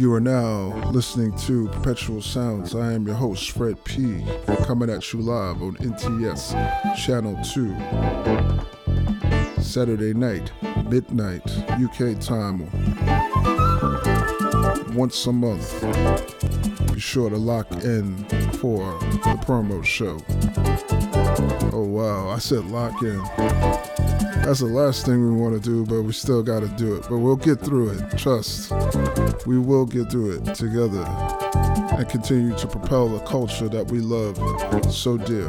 You are now listening to Perpetual Sounds. I am your host, Fred P., coming at you live on NTS Channel 2. Saturday night, midnight, UK time, once a month. Be sure to lock in for the promo show. Oh wow, I said lock in. That's the last thing we want to do, but we still got to do it. But we'll get through it. Trust. We will get through it together and continue to propel the culture that we love so dear.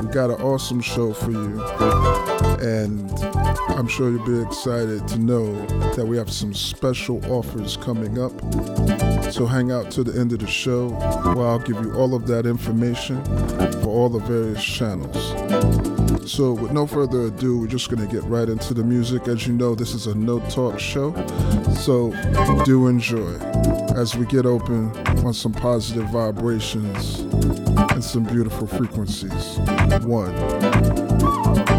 We got an awesome show for you, and I'm sure you'll be excited to know that we have some special offers coming up. So hang out to the end of the show where I'll give you all of that information for all the various channels. So, with no further ado, we're just going to get right into the music. As you know, this is a no talk show. So, do enjoy as we get open on some positive vibrations and some beautiful frequencies. One.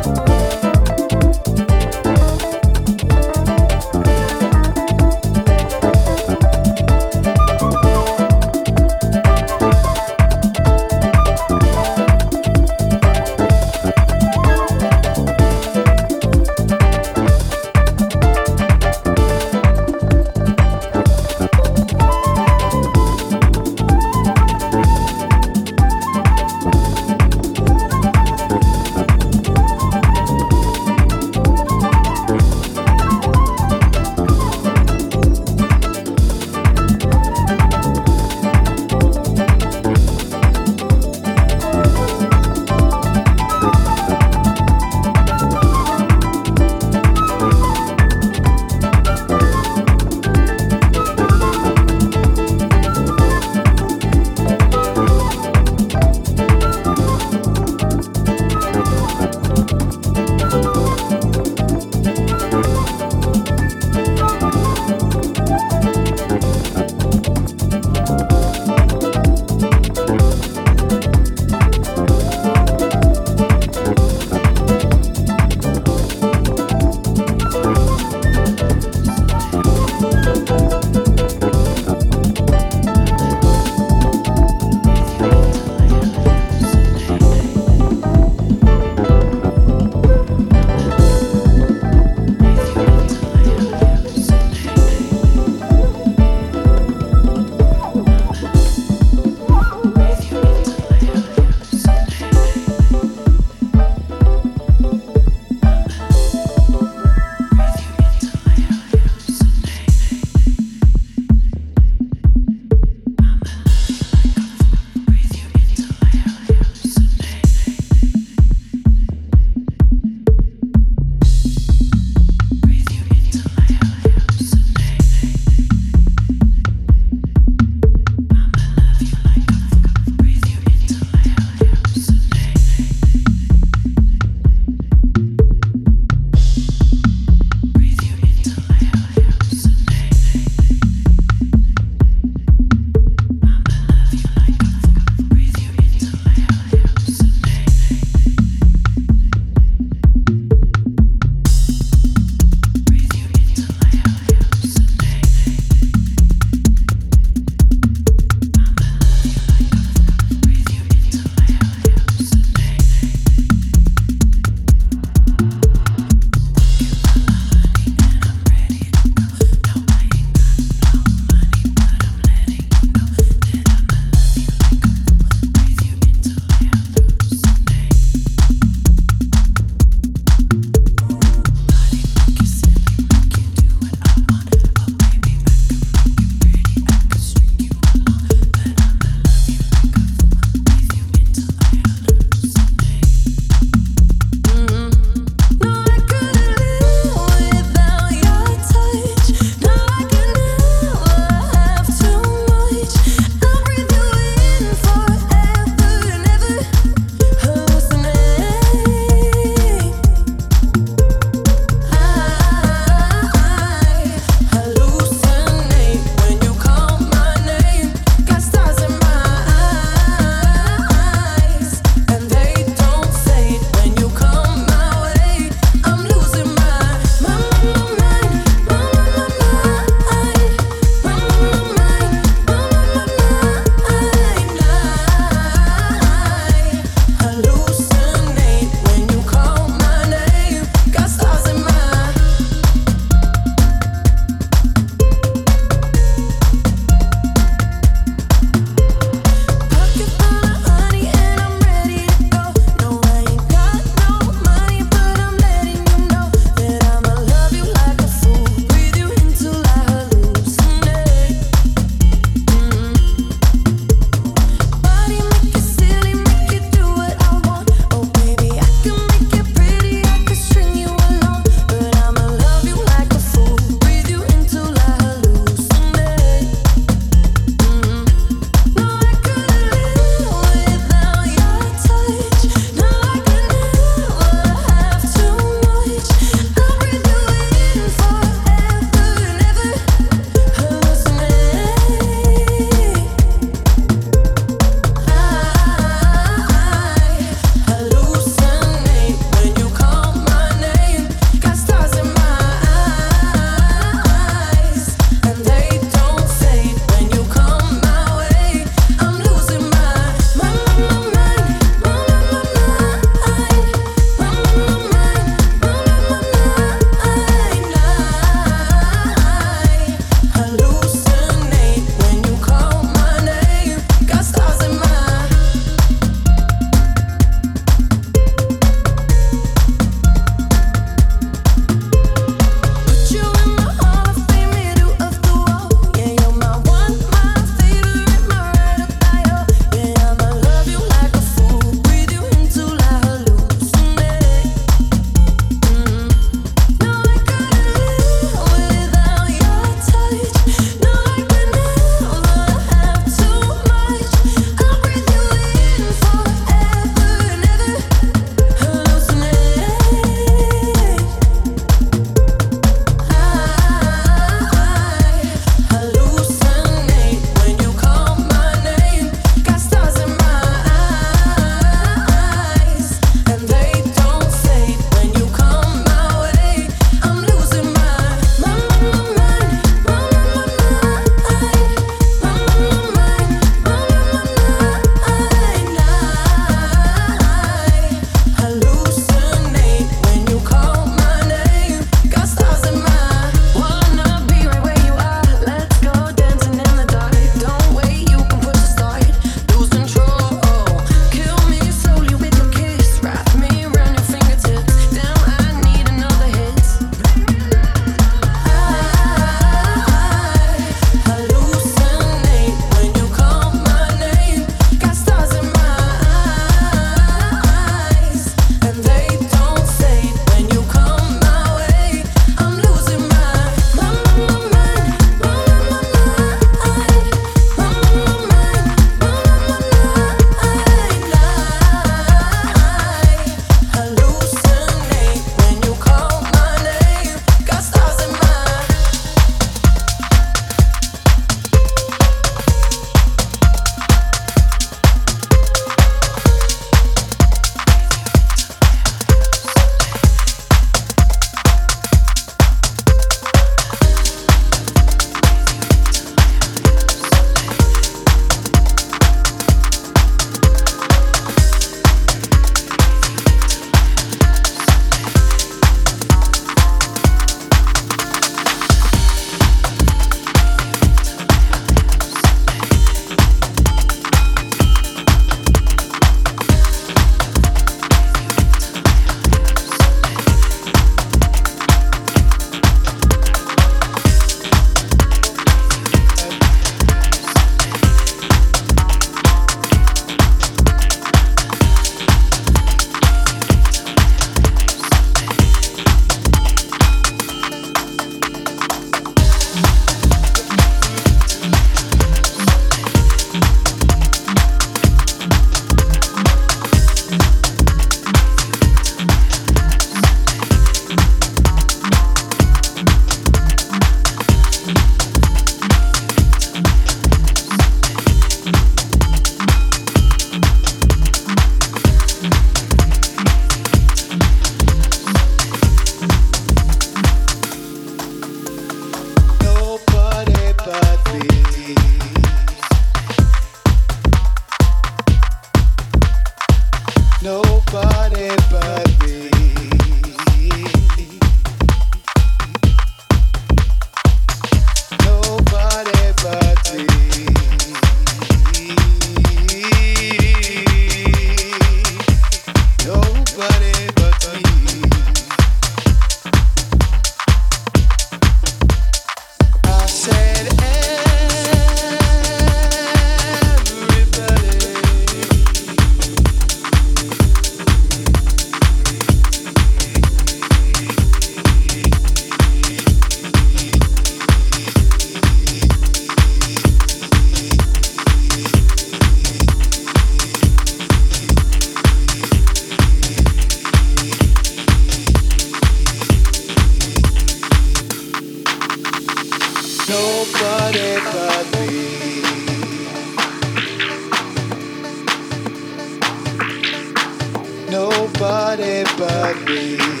like me.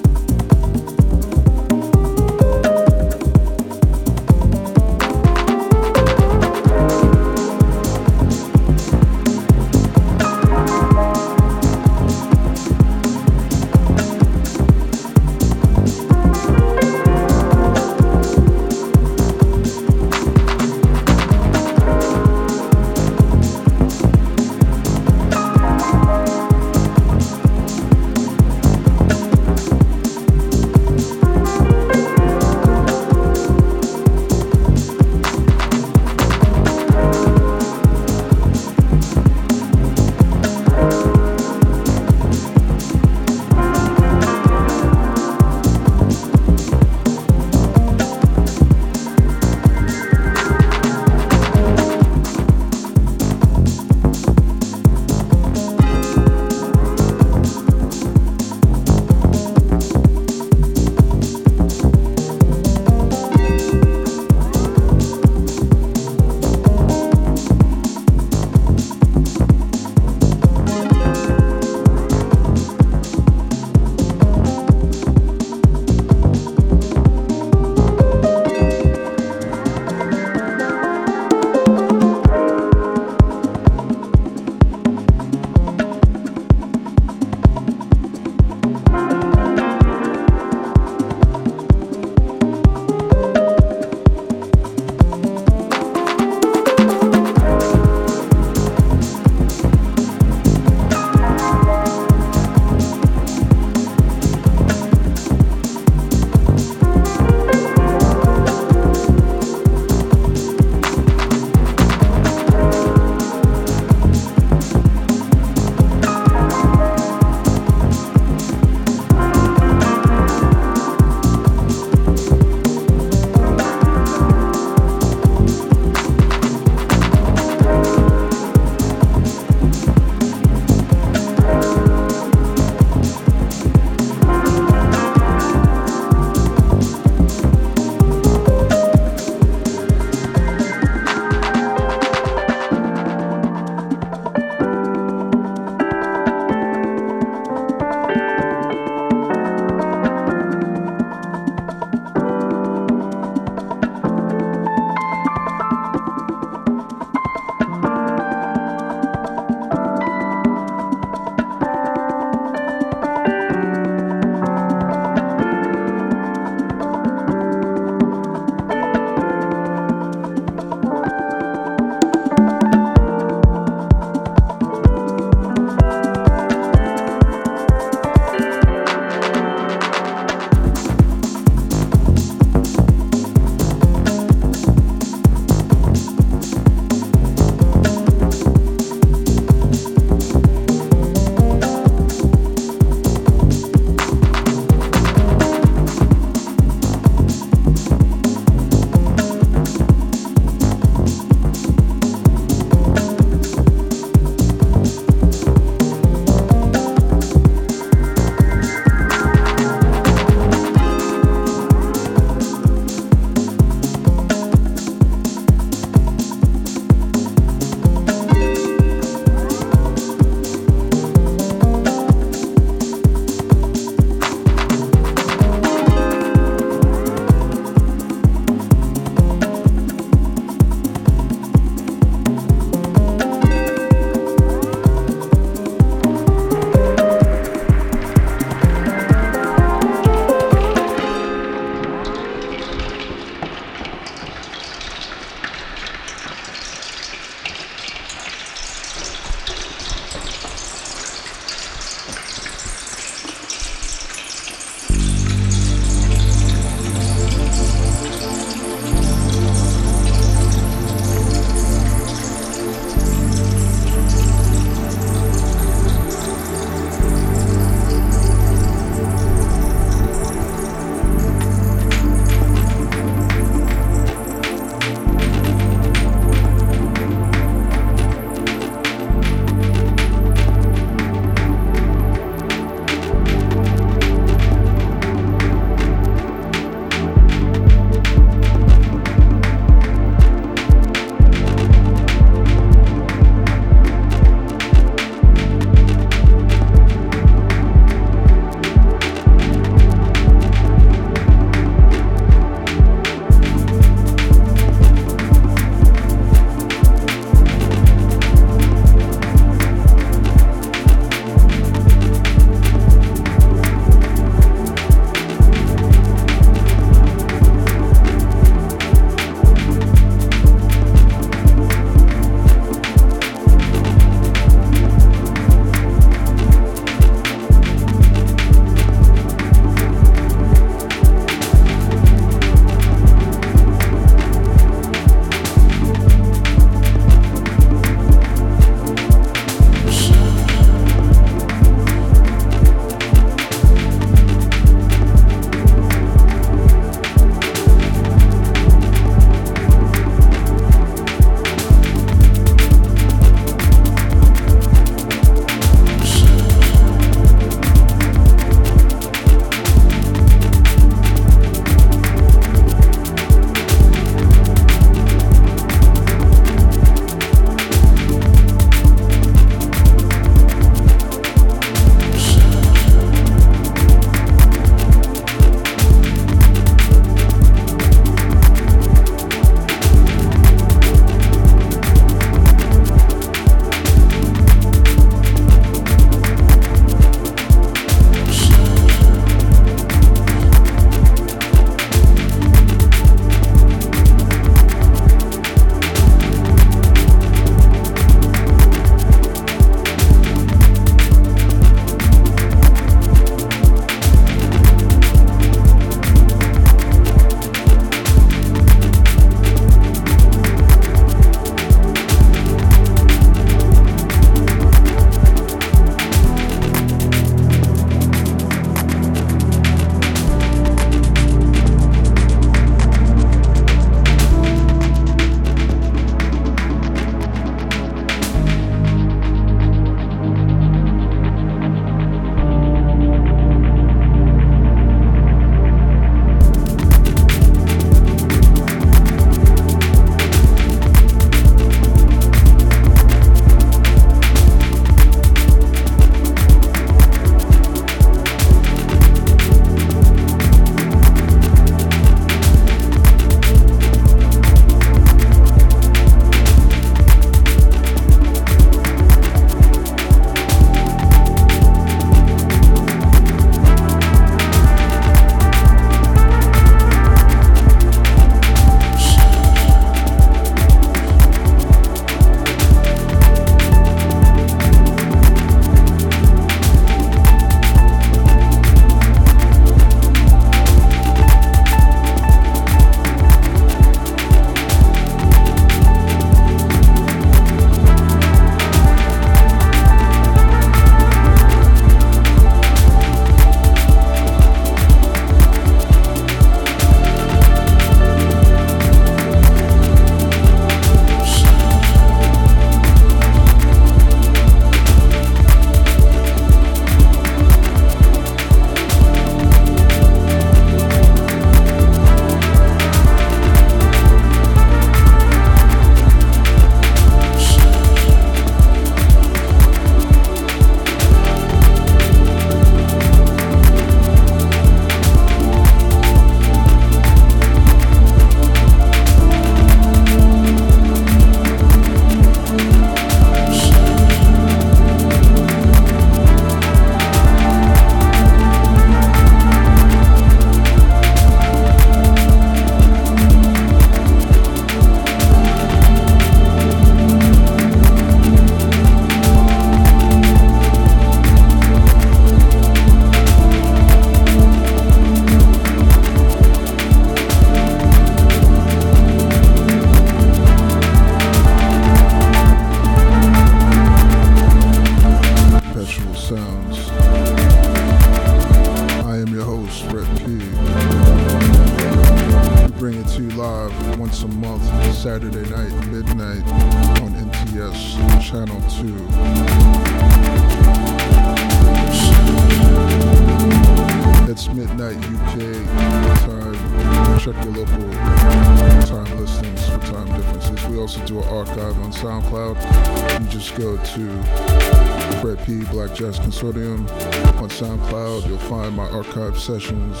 On SoundCloud. You'll find my archive sessions,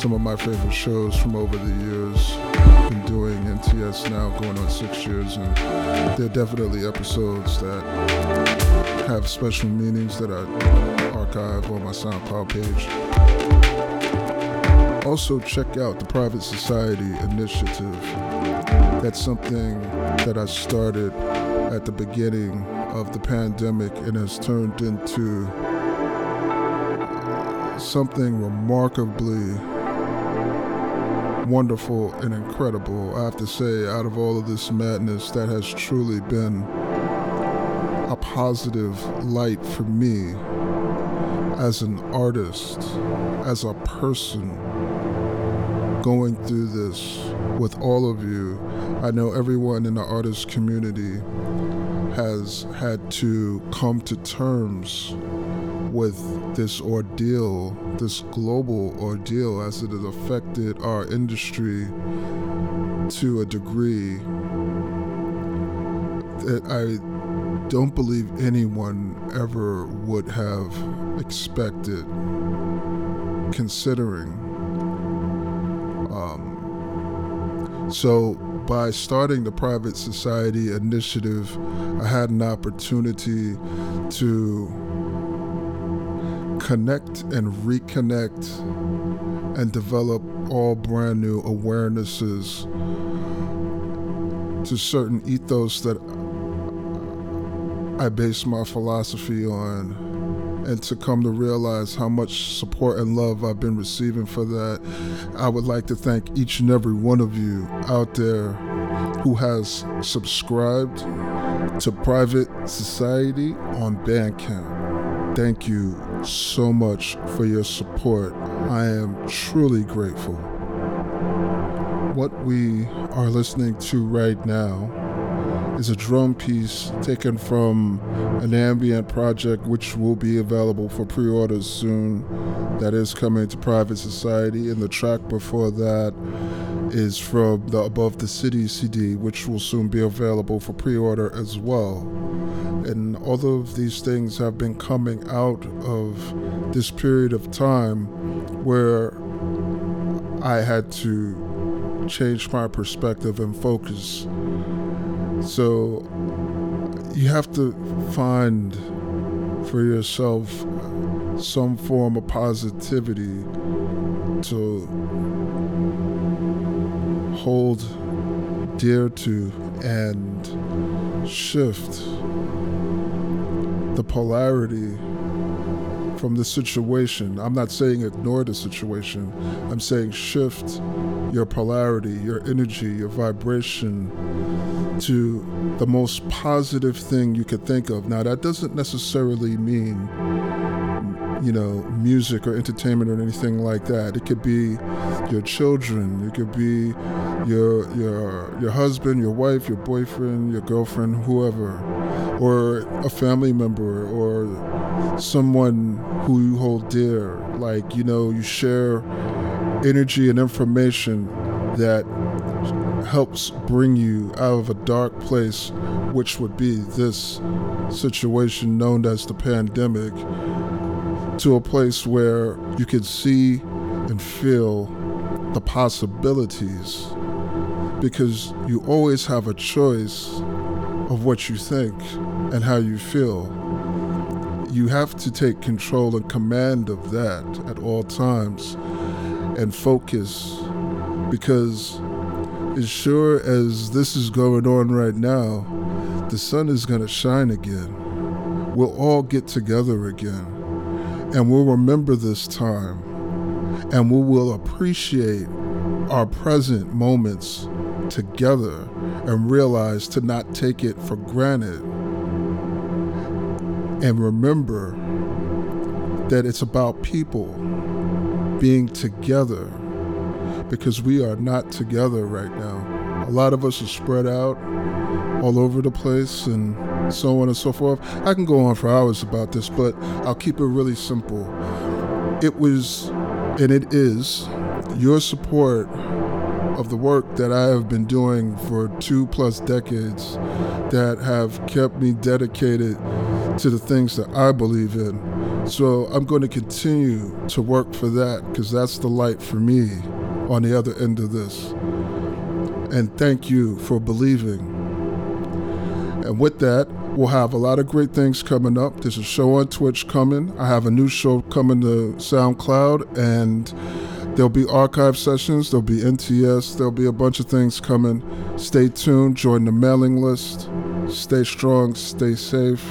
some of my favorite shows from over the years. I've been doing NTS now going on six years, and there are definitely episodes that have special meanings that I archive on my SoundCloud page. Also, check out the Private Society Initiative. That's something that I started at the beginning of the pandemic and has turned into something remarkably wonderful and incredible. I have to say, out of all of this madness, that has truly been a positive light for me as an artist, as a person going through this with all of you. I know everyone in the artist community has had to come to terms with this ordeal, this global ordeal, as it has affected our industry to a degree that I don't believe anyone ever would have expected, considering. Um, so, by starting the Private Society Initiative, I had an opportunity to connect and reconnect and develop all brand new awarenesses to certain ethos that I base my philosophy on and to come to realize how much support and love I've been receiving for that. I would like to thank each and every one of you out there who has subscribed to Private Society on Bandcamp. Thank you so much for your support. I am truly grateful. What we are listening to right now is a drum piece taken from an ambient project which will be available for pre orders soon. That is coming to Private Society. And the track before that is from the Above the City CD, which will soon be available for pre order as well. All of these things have been coming out of this period of time where I had to change my perspective and focus. So you have to find for yourself some form of positivity to hold dear to and shift the polarity from the situation. I'm not saying ignore the situation. I'm saying shift your polarity, your energy, your vibration to the most positive thing you could think of. Now, that doesn't necessarily mean, you know, music or entertainment or anything like that. It could be your children, it could be your your your husband, your wife, your boyfriend, your girlfriend, whoever, or a family member or someone who you hold dear. Like, you know, you share energy and information that helps bring you out of a dark place, which would be this situation known as the pandemic, to a place where you can see and feel the possibilities. Because you always have a choice of what you think and how you feel. You have to take control and command of that at all times and focus because as sure as this is going on right now, the sun is going to shine again. We'll all get together again. And we'll remember this time. And we will appreciate our present moments together and realize to not take it for granted. And remember that it's about people being together because we are not together right now. A lot of us are spread out all over the place and so on and so forth. I can go on for hours about this, but I'll keep it really simple. It was, and it is, your support the work that I have been doing for two plus decades that have kept me dedicated to the things that I believe in. So I'm going to continue to work for that because that's the light for me on the other end of this. And thank you for believing. And with that, we'll have a lot of great things coming up. There's a show on Twitch coming. I have a new show coming to SoundCloud and There'll be archive sessions, there'll be NTS, there'll be a bunch of things coming. Stay tuned, join the mailing list. Stay strong, stay safe,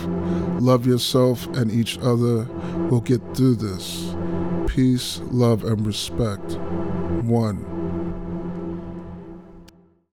love yourself and each other. We'll get through this. Peace, love, and respect. One.